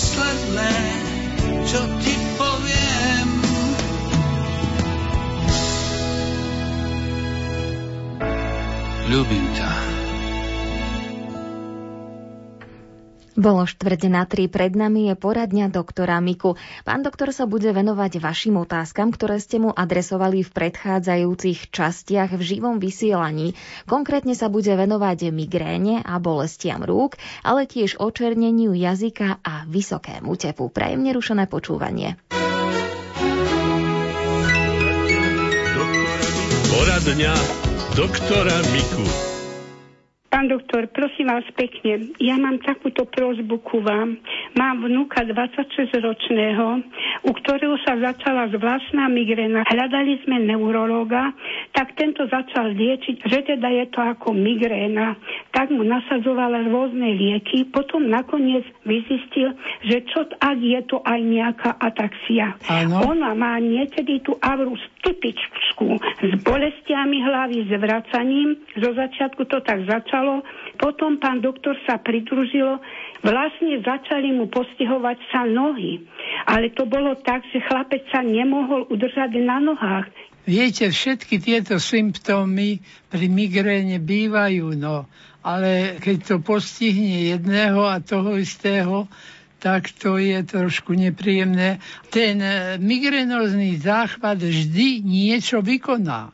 posledné, čo ti poviem. Ľubím Bolo štvrte na tri, pred nami je poradňa doktora Miku. Pán doktor sa bude venovať vašim otázkam, ktoré ste mu adresovali v predchádzajúcich častiach v živom vysielaní. Konkrétne sa bude venovať migréne a bolestiam rúk, ale tiež očerneniu jazyka a vysokému tepu. Prajem nerušené počúvanie. Poradňa doktora Miku. Pán doktor, prosím vás pekne, ja mám takúto prozbu ku vám. Mám vnúka 26-ročného, u ktorého sa začala zvláštna migréna. Hľadali sme neurologa, tak tento začal liečiť, že teda je to ako migréna. Tak mu nasadzovala rôzne lieky, potom nakoniec vyzistil, že čo ak je to aj nejaká ataxia. Ano. Ona má niekedy tú avrus typičku s bolestiami hlavy, s vracaním. Zo začiatku to tak začalo stalo. Potom pán doktor sa pridružilo, vlastne začali mu postihovať sa nohy. Ale to bolo tak, že chlapec sa nemohol udržať na nohách. Viete, všetky tieto symptómy pri migréne bývajú, no, ale keď to postihne jedného a toho istého, tak to je trošku nepríjemné. Ten eh, migrénozný záchvat vždy niečo vykoná.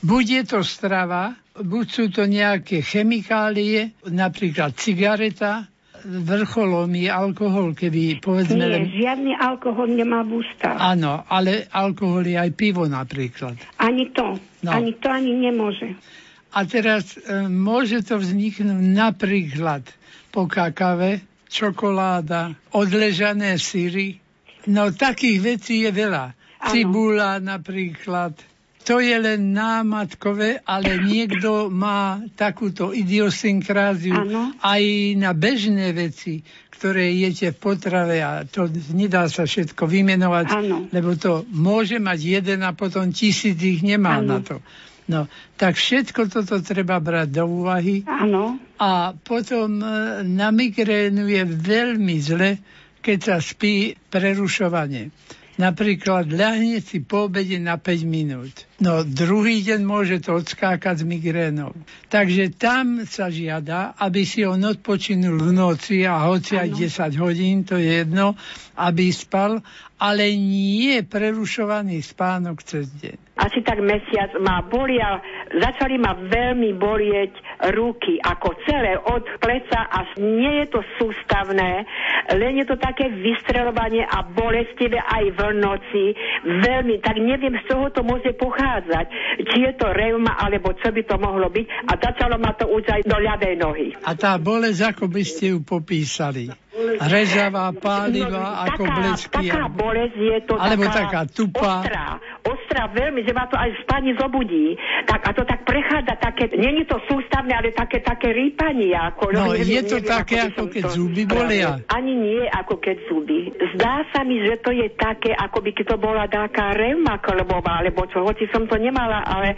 Bude to strava, buď sú to nejaké chemikálie, napríklad cigareta, vrcholom je alkohol, keby povedzme... Nie, žiadny alkohol nemá v ústach. Áno, ale alkohol je aj pivo napríklad. Ani to, no. ani to ani nemôže. A teraz e, môže to vzniknúť napríklad po kakave, čokoláda, odležané syry. No takých vecí je veľa. Ano. Cibula napríklad, to je len námatkové, ale niekto má takúto idiosynkráziu ano. aj na bežné veci, ktoré jete v potrave a to nedá sa všetko vymenovať, ano. lebo to môže mať jeden a potom tisíc ich nemá ano. na to. No, tak všetko toto treba brať do úvahy. Áno. A potom e, na migrénu je veľmi zle, keď sa spí prerušovanie. Napríklad ľahne si po obede na 5 minút. No druhý deň môže to odskákať s migrénou. Takže tam sa žiada, aby si on odpočinul v noci a hoci aj 10 hodín, to je jedno, aby spal, ale nie prerušovaný spánok cez deň asi tak mesiac ma bolia, začali ma veľmi bolieť ruky, ako celé od pleca až nie je to sústavné, len je to také vystrelovanie a bolestivé aj v noci. Veľmi, tak neviem, z čoho to môže pochádzať. Či je to reuma, alebo čo by to mohlo byť. A začalo ma to už aj do ľavej nohy. A tá bolesť, ako by ste ju popísali? Rezavá, pálivá, no, ako taká, bledsky. Taká bolesť je to alebo taká, taká tupá. Ostrá, ostrá veľmi, že ma to aj spani zobudí. Tak, a to tak prechádza také, není to sústavné, ale také, také rýpanie. Ako, no, neviem, je to neviem, také, ako, ako keď zuby bolia. Ani nie ako keď zuby. Zdá sa mi, že to je také, ako by to bola taká reuma kolbová, alebo čo, hoci som to nemala, ale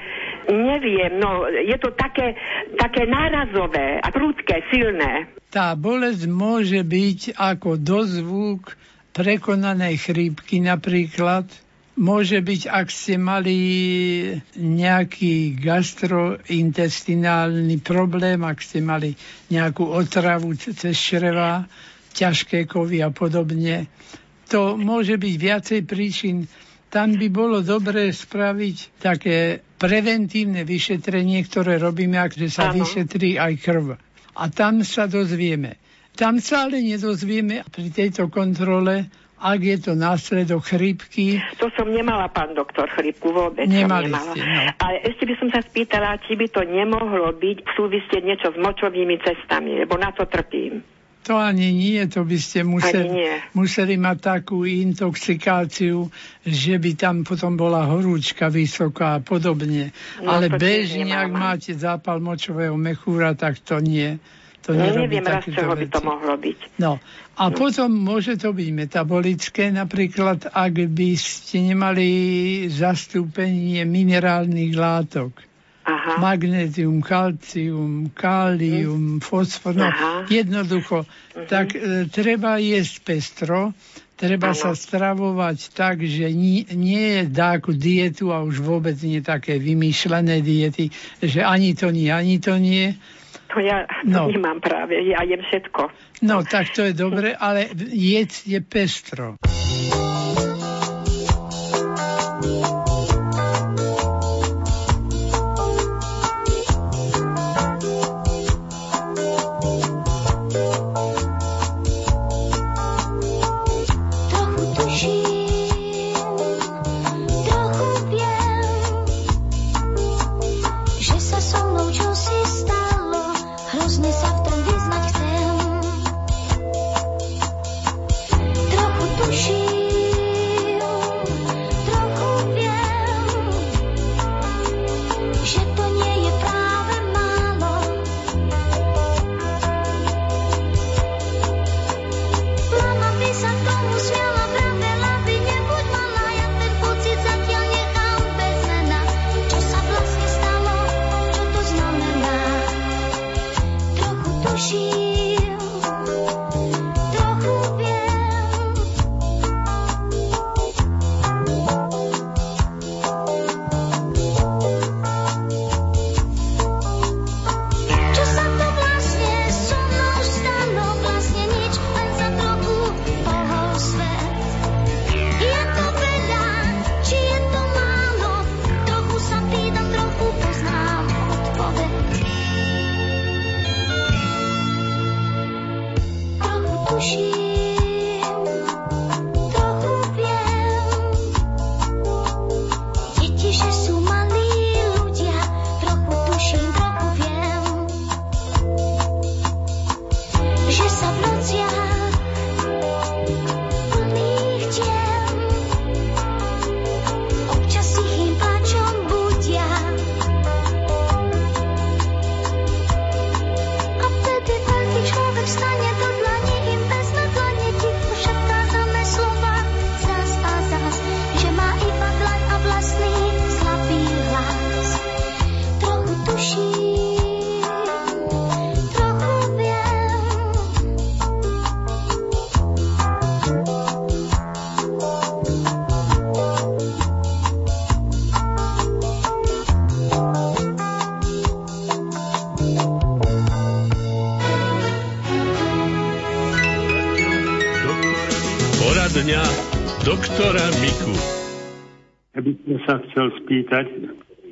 neviem, no, je to také, také nárazové a prúdke, silné tá bolesť môže byť ako dozvuk prekonanej chrípky napríklad. Môže byť, ak ste mali nejaký gastrointestinálny problém, ak ste mali nejakú otravu cez čreva, ťažké kovy a podobne. To môže byť viacej príčin. Tam by bolo dobré spraviť také preventívne vyšetrenie, ktoré robíme, ak sa ano. vyšetrí aj krv a tam sa dozvieme. Tam sa ale nedozvieme pri tejto kontrole, ak je to následok chrípky... To som nemala, pán doktor, chrípku vôbec Nemali som nemala. ste, no. Ale ešte by som sa spýtala, či by to nemohlo byť v súvisieť niečo s močovými cestami, lebo na to trpím. To ani nie, to by ste museli, museli mať takú intoxikáciu, že by tam potom bola horúčka vysoká a podobne. No, Ale bežne, ak máte zápal močového mechúra, tak to nie. To No, nerobí neviem raz, čoho by to veci. mohlo byť. No a potom môže to byť metabolické, napríklad ak by ste nemali zastúpenie minerálnych látok. Aha. Magnézium, kalcium, kálium, fosfor, no Aha. jednoducho. Tak e, treba jesť pestro, treba Áno. sa stravovať tak, že nie, nie je dáku dietu a už vôbec nie také vymýšľané diety, že ani to nie, ani to nie. To ja No. nemám práve, ja jem všetko. No tak to je dobre, ale jedz je pestro. Chcel spýtať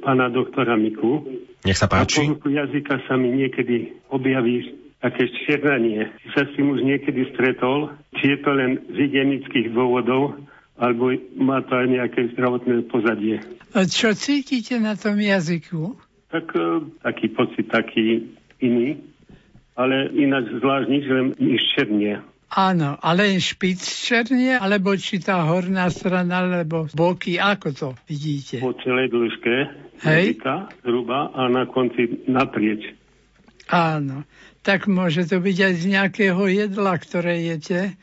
pána doktora Miku. Nech sa Na páči. povrchu jazyka sa mi niekedy objaví také černanie. Sa s tým už niekedy stretol, či je to len z hygienických dôvodov, alebo má to aj nejaké zdravotné pozadie. A čo cítite na tom jazyku? Tak e, taký pocit, taký iný, ale ináč zvlášť nič, len mi černie. Áno, ale len špic černie, alebo či tá horná strana, alebo boky, ako to vidíte? Po celej dĺžke Hej. jazyka zhruba a na konci naprieč. Áno, tak môže to byť aj z nejakého jedla, ktoré jete,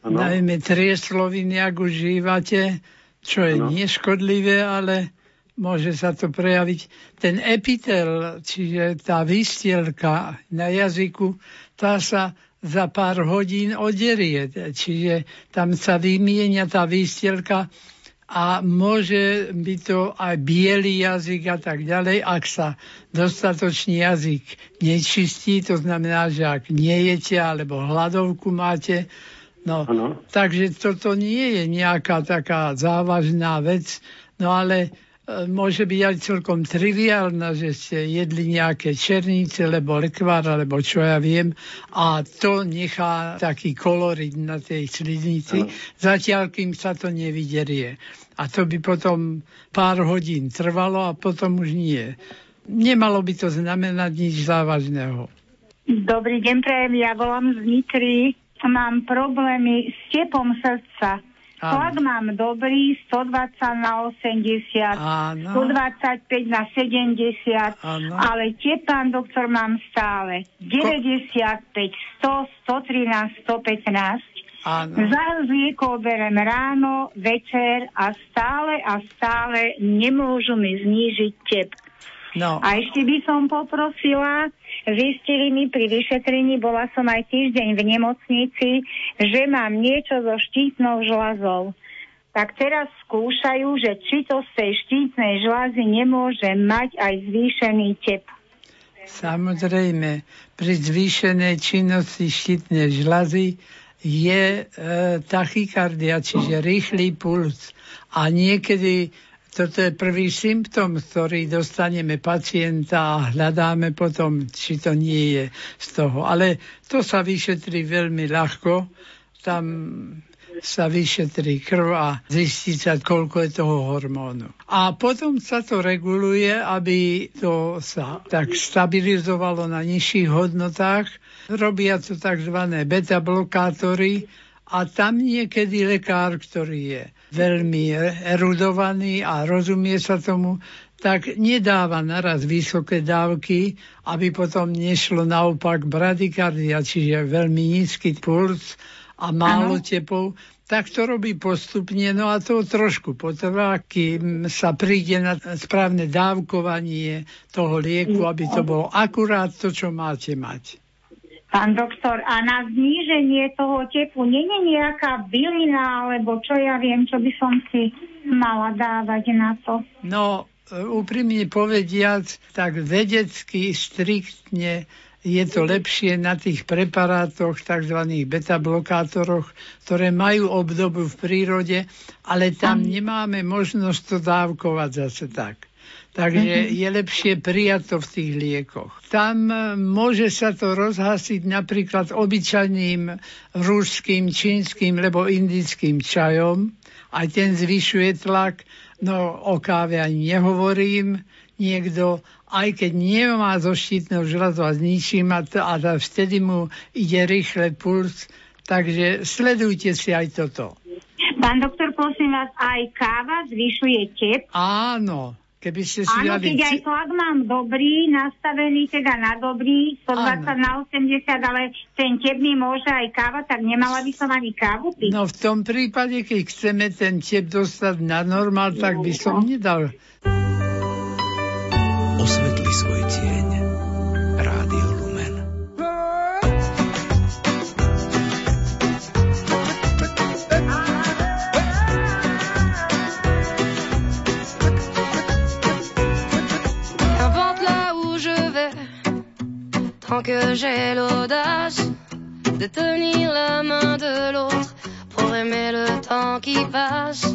Áno. najmä triesloviny, ak užívate, čo je Áno. neškodlivé, ale môže sa to prejaviť. Ten epitel, čiže tá výstielka na jazyku, tá sa za pár hodín oderie, čiže tam sa vymienia tá výstielka a môže byť to aj biely jazyk a tak ďalej, ak sa dostatočný jazyk nečistí, to znamená, že ak nejete alebo hladovku máte, no, Áno. takže toto nie je nejaká taká závažná vec, no ale môže byť aj celkom triviálna, že ste jedli nejaké černice, lebo lekvár, alebo čo ja viem, a to nechá taký kolorit na tej sliznici, zatiaľ kým sa to nevyderie. A to by potom pár hodín trvalo a potom už nie. Nemalo by to znamenať nič závažného. Dobrý deň, prajem, ja volám z Nitry. Mám problémy s tepom srdca. Tlak mám dobrý, 120 na 80, Áno. 125 na 70, Áno. ale tie, pán doktor, mám stále 95, 100, 113, 115. Áno. Zálež liekov berem ráno, večer a stále a stále nemôžu mi znížiť tep. No, A ešte by som poprosila, zistili mi pri vyšetrení, bola som aj týždeň v nemocnici, že mám niečo so štítnou žľazou. Tak teraz skúšajú, že či to z tej štítnej žľazy nemôže mať aj zvýšený tep. Samozrejme, pri zvýšenej činnosti štítnej žľazy je e, tachykardia, čiže rýchly puls. A niekedy toto je prvý symptom, ktorý dostaneme pacienta a hľadáme potom, či to nie je z toho. Ale to sa vyšetrí veľmi ľahko. Tam sa vyšetrí krv a zistí sa, koľko je toho hormónu. A potom sa to reguluje, aby to sa tak stabilizovalo na nižších hodnotách. Robia to tzv. beta-blokátory a tam niekedy lekár, ktorý je veľmi erudovaný a rozumie sa tomu, tak nedáva naraz vysoké dávky, aby potom nešlo naopak bradykardia, čiže veľmi nízky puls a málo ano. tepov, tak to robí postupne, no a to trošku potrvá, kým sa príde na správne dávkovanie toho lieku, aby to bolo akurát to, čo máte mať. Pán doktor, a na zníženie toho tepu nie je nejaká bylina, alebo čo ja viem, čo by som si mala dávať na to? No, úprimne povediac, tak vedecky, striktne je to lepšie na tých preparátoch, tzv. beta-blokátoroch, ktoré majú obdobu v prírode, ale tam nemáme možnosť to dávkovať zase tak. Takže je lepšie prijať to v tých liekoch. Tam e, môže sa to rozhasiť napríklad obyčajným ruským, čínskym alebo indickým čajom. Aj ten zvyšuje tlak. No o káve ani nehovorím. Niekto aj keď nemá zo štítneho žľazu a zničím a, t- a vtedy mu ide rýchle puls, takže sledujte si aj toto. Pán doktor, prosím vás, aj káva zvyšuje tep? Áno, keby ste si Áno, dali... keď aj tlak mám dobrý, nastavený teda na dobrý, 120 Áno. na 80, ale ten tep mi môže aj káva, tak nemala by som ani kávu piť. No v tom prípade, keď chceme ten tep dostať na normál, tak by som nedal. Osvetli que j'ai l'audace de tenir la main de l'autre pour aimer le temps qui passe.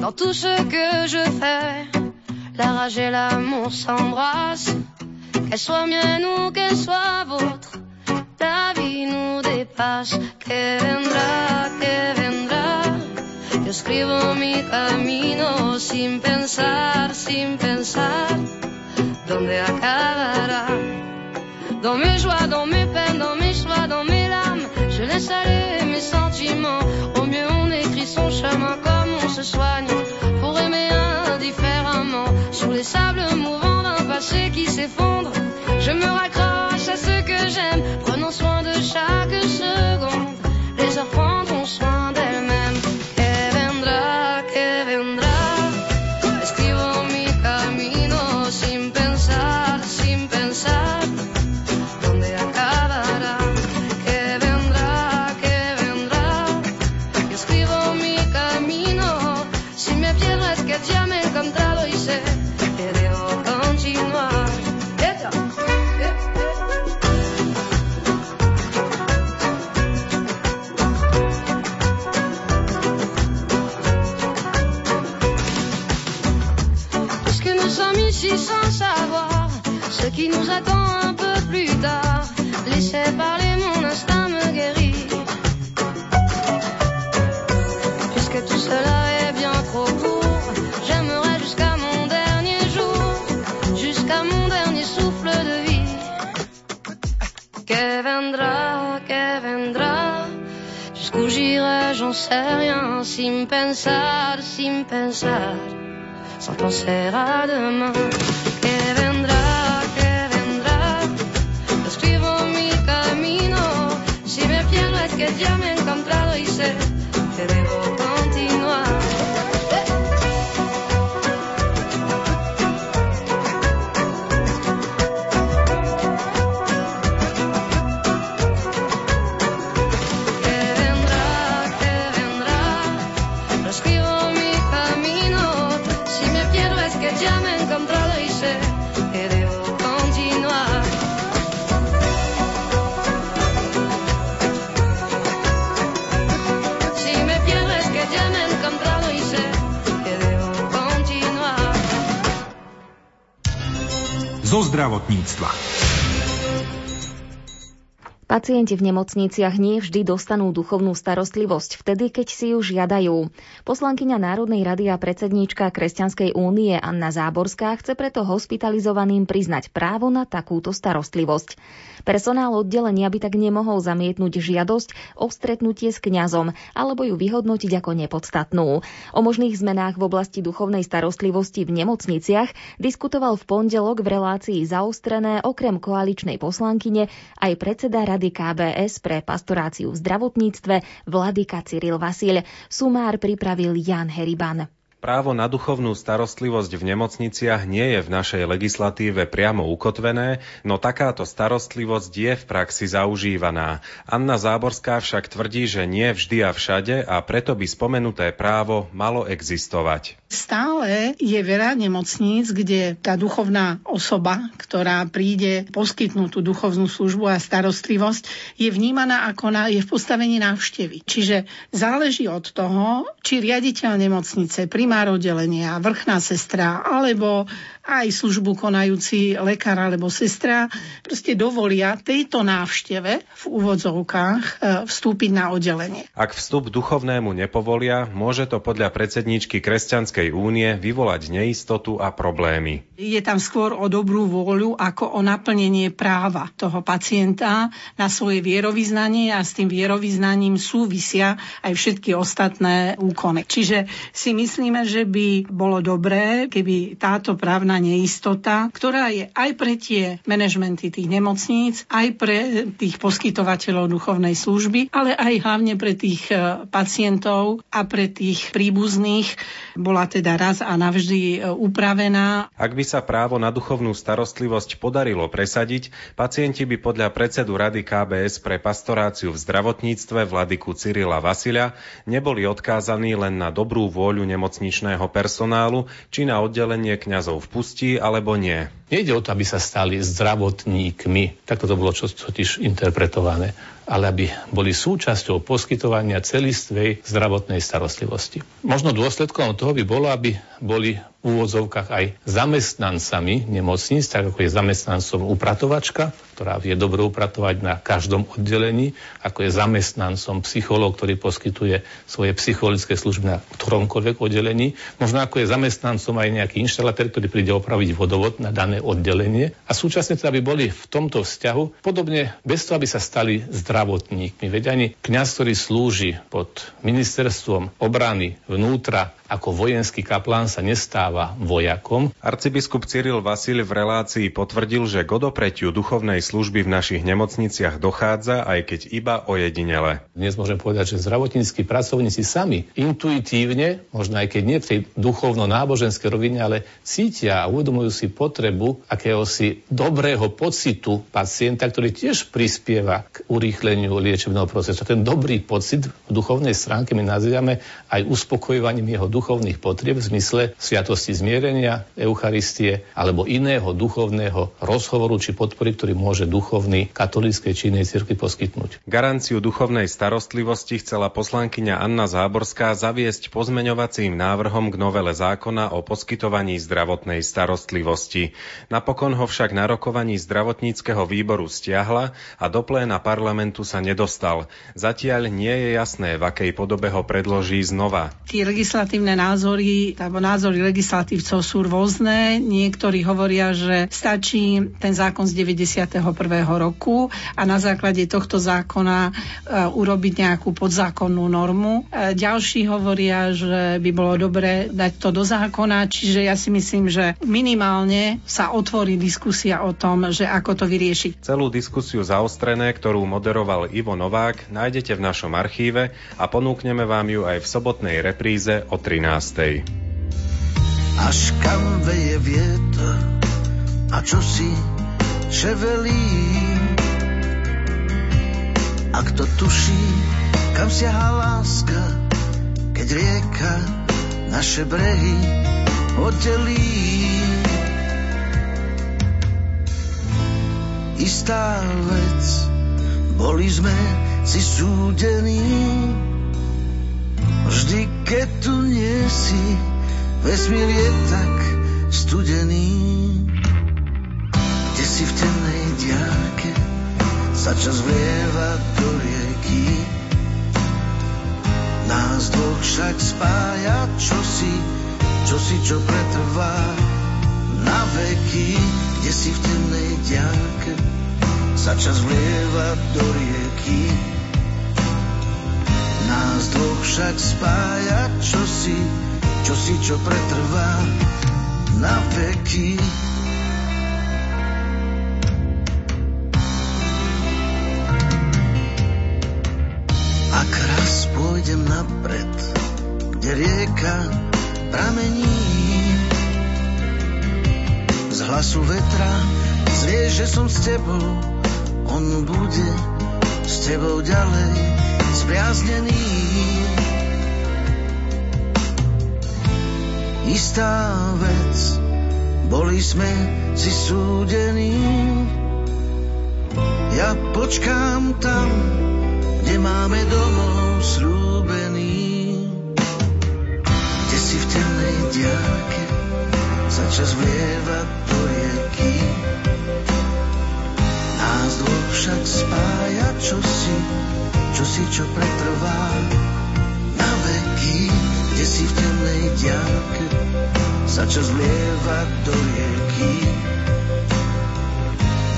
Dans tout ce que je fais, la rage et l'amour s'embrassent. Qu'elle soit mienne ou qu'elle soit vôtre, la vie nous dépasse. Que vendrá, que vendrá. Yo escribo mi camino sin pensar, sin pensar dónde acabará? Dans mes joies, dans mes peines, dans mes choix, dans mes larmes, je laisse aller mes sentiments. Au mieux on écrit son chemin comme on se soigne pour aimer indifféremment. Sur les sables mouvants d'un passé qui s'effondre, je me raccroche à ce que j'aime, prenons soin de chaque jusqu'où j'irai, j'en sais rien, sin pensar, sin pensar, sans penser à demain. Que vendra, que vendra, escribo mi camino, si me pierdo es que ya me Zo zdravotníctva. Pacienti v nemocniciach nie vždy dostanú duchovnú starostlivosť vtedy, keď si ju žiadajú. Poslankyňa Národnej rady a predsedníčka Kresťanskej únie Anna Záborská chce preto hospitalizovaným priznať právo na takúto starostlivosť. Personál oddelenia by tak nemohol zamietnúť žiadosť o stretnutie s kňazom alebo ju vyhodnotiť ako nepodstatnú. O možných zmenách v oblasti duchovnej starostlivosti v nemocniciach diskutoval v pondelok v relácii zaostrené okrem koaličnej poslankyne aj predseda rady KBS pre pastoráciu v zdravotníctve Vladyka Cyril Vasil. Sumár pripravil Jan Heriban. Právo na duchovnú starostlivosť v nemocniciach nie je v našej legislatíve priamo ukotvené, no takáto starostlivosť je v praxi zaužívaná. Anna Záborská však tvrdí, že nie vždy a všade a preto by spomenuté právo malo existovať. Stále je veľa nemocníc, kde tá duchovná osoba, ktorá príde poskytnúť tú duchovnú službu a starostlivosť, je vnímaná ako na, je v postavení návštevy. Čiže záleží od toho, či riaditeľ nemocnice, primár oddelenia, vrchná sestra alebo aj službu konajúci lekár alebo sestra proste dovolia tejto návšteve v úvodzovkách e, vstúpiť na oddelenie. Ak vstup duchovnému nepovolia, môže to podľa predsedníčky Kresťanskej únie vyvolať neistotu a problémy. Je tam skôr o dobrú vôľu ako o naplnenie práva toho pacienta na svoje vierovýznanie a s tým vierovýznaním súvisia aj všetky ostatné úkony. Čiže si myslíme, že by bolo dobré, keby táto právna neistota, ktorá je aj pre tie manažmenty tých nemocníc, aj pre tých poskytovateľov duchovnej služby, ale aj hlavne pre tých e, pacientov a pre tých príbuzných bola teda raz a navždy e, upravená. Ak by sa právo na duchovnú starostlivosť podarilo presadiť, pacienti by podľa predsedu Rady KBS pre pastoráciu v zdravotníctve Vladyku Cyrila Vasilia neboli odkázaní len na dobrú vôľu nemocničného personálu či na oddelenie kňazov v pustí alebo nie. Nejde o to, aby sa stali zdravotníkmi, takto to bolo čo, totiž interpretované, ale aby boli súčasťou poskytovania celistvej zdravotnej starostlivosti. Možno dôsledkom toho by bolo, aby boli v úvodzovkách aj zamestnancami nemocníc, tak ako je zamestnancom upratovačka, ktorá vie dobre upratovať na každom oddelení, ako je zamestnancom psychológ, ktorý poskytuje svoje psychologické služby na ktoromkoľvek oddelení, možno ako je zamestnancom aj nejaký inštalatér, ktorý príde opraviť vodovod na dané oddelenie a súčasne teda by boli v tomto vzťahu podobne bez toho, aby sa stali zdravotníkmi. Veď ani kňaz, ktorý slúži pod ministerstvom obrany vnútra ako vojenský kaplán sa nestáva vojakom. Arcibiskup Cyril Vasil v relácii potvrdil, že k odopretiu duchovnej služby v našich nemocniciach dochádza, aj keď iba ojedinele. Dnes môžem povedať, že zdravotníckí pracovníci sami intuitívne, možno aj keď nie v tej duchovno-náboženskej rovine, ale cítia a uvedomujú si potrebu akéhosi dobrého pocitu pacienta, ktorý tiež prispieva k urýchleniu liečebného procesu. Ten dobrý pocit v duchovnej stránke my nazývame aj uspokojovaním jeho ducha duchovných potrieb v zmysle sviatosti zmierenia, Eucharistie alebo iného duchovného rozhovoru či podpory, ktorý môže duchovný katolíckej či inej cirkvi poskytnúť. Garanciu duchovnej starostlivosti chcela poslankyňa Anna Záborská zaviesť pozmeňovacím návrhom k novele zákona o poskytovaní zdravotnej starostlivosti. Napokon ho však na rokovaní zdravotníckého výboru stiahla a do pléna parlamentu sa nedostal. Zatiaľ nie je jasné, v akej podobe ho predloží znova. Tie legislatívne názory, alebo názory legislatívcov sú rôzne. Niektorí hovoria, že stačí ten zákon z 91. roku a na základe tohto zákona e, urobiť nejakú podzákonnú normu. E, ďalší hovoria, že by bolo dobré dať to do zákona, čiže ja si myslím, že minimálne sa otvorí diskusia o tom, že ako to vyriešiť. Celú diskusiu zaostrené, ktorú moderoval Ivo Novák, nájdete v našom archíve a ponúkneme vám ju aj v sobotnej repríze o 13. Až kam veje vietor a čo si ševelí. A kto tuší, kam siaha láska, keď rieka naše brehy oddelí. Istá vec, boli sme si súdení, vždy keď tu nie si, vesmír je tak studený. Kde si v temnej diálke sa čas vlieva do rieky. Nás dvoch však spája čosi, čosi, čo pretrvá na veky. Kde si v temnej diálke sa čas vlieva do rieky. Nás dvoch však spája čosi, čosi, čo pretrvá na veky. Ak raz pôjdem napred, kde rieka pramení, z hlasu vetra zvieš, že som s tebou, on bude s tebou ďalej spriaznený. Istá vec, boli sme si súdení, ja počkám tam, kde máme domov slúbený. Kde si v temnej diálke sa čas vlieva do. Nás dvoch však spája čosi, čosi, čo pretrvá na veky. Kde si v temnej diálke sa čas vlieva do rieky.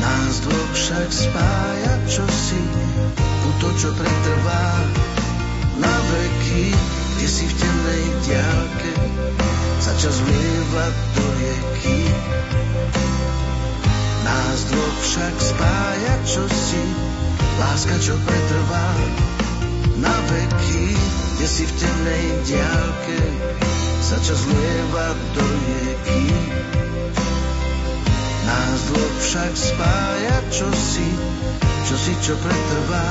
Nás dvoch však spája čosi, to, čo pretrvá na veky, kde si v temnej diálke sa čas vlieva do rieky. Nás dvoch však spája čosi, láska, čo pretrvá na veky, kde si v temnej diálke sa čas vlieva do rieky. Nás dvoch však spája čosi, čosi, čo pretrvá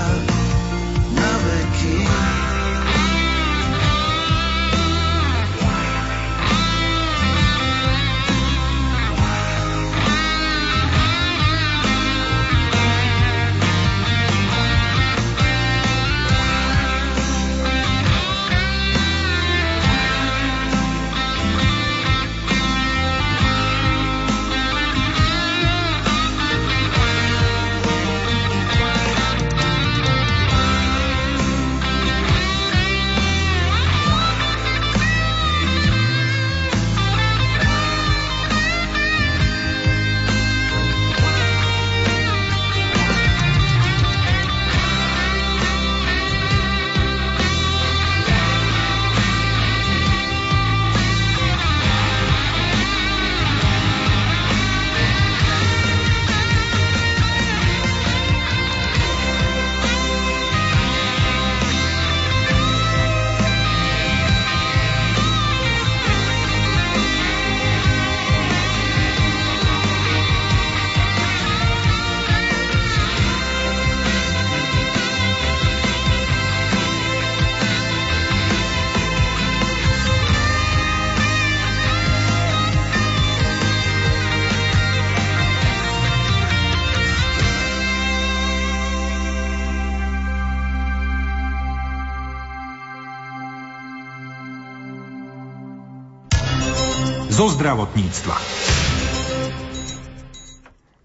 zdravotníctva.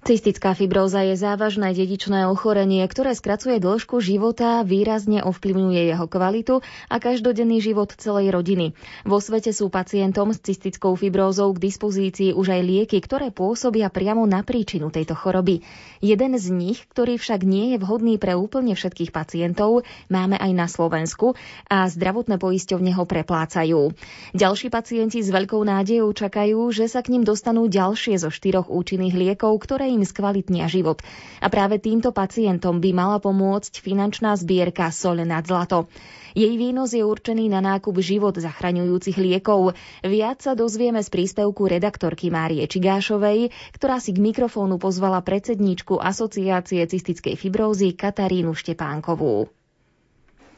Cystická fibróza je závažné dedičné ochorenie, ktoré skracuje dĺžku života, výrazne ovplyvňuje jeho kvalitu a každodenný život celej rodiny. Vo svete sú pacientom s cystickou fibrózou k dispozícii už aj lieky, ktoré pôsobia priamo na príčinu tejto choroby. Jeden z nich, ktorý však nie je vhodný pre úplne všetkých pacientov, máme aj na Slovensku a zdravotné poisťovne ho preplácajú. Ďalší pacienti s veľkou nádejou čakajú, že sa k ním dostanú ďalšie zo štyroch účinných liekov, ktoré im skvalitnia život. A práve týmto pacientom by mala pomôcť finančná zbierka Sol nad zlato. Jej výnos je určený na nákup život zachraňujúcich liekov. Viac sa dozvieme z príspevku redaktorky Márie Čigášovej, ktorá si k mikrofónu pozvala predsedníčku Asociácie cystickej fibrózy Katarínu Štepánkovú.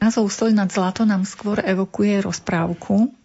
Názov Stoľ nad zlato nám skôr evokuje rozprávku,